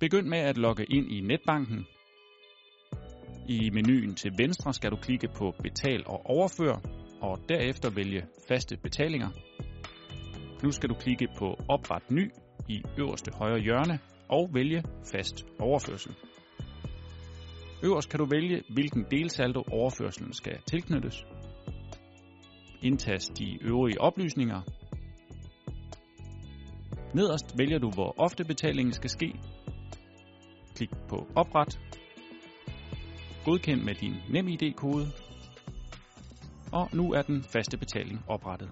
Begynd med at logge ind i netbanken. I menuen til venstre skal du klikke på Betal og overfør, og derefter vælge faste betalinger. Nu skal du klikke på Opret ny i øverste højre hjørne og vælge fast overførsel. Øverst kan du vælge, hvilken delsaldo overførselen skal tilknyttes. Indtast de øvrige oplysninger. Nederst vælger du, hvor ofte betalingen skal ske. Klik på Opret. Godkend med din NemID-kode. Og nu er den faste betaling oprettet.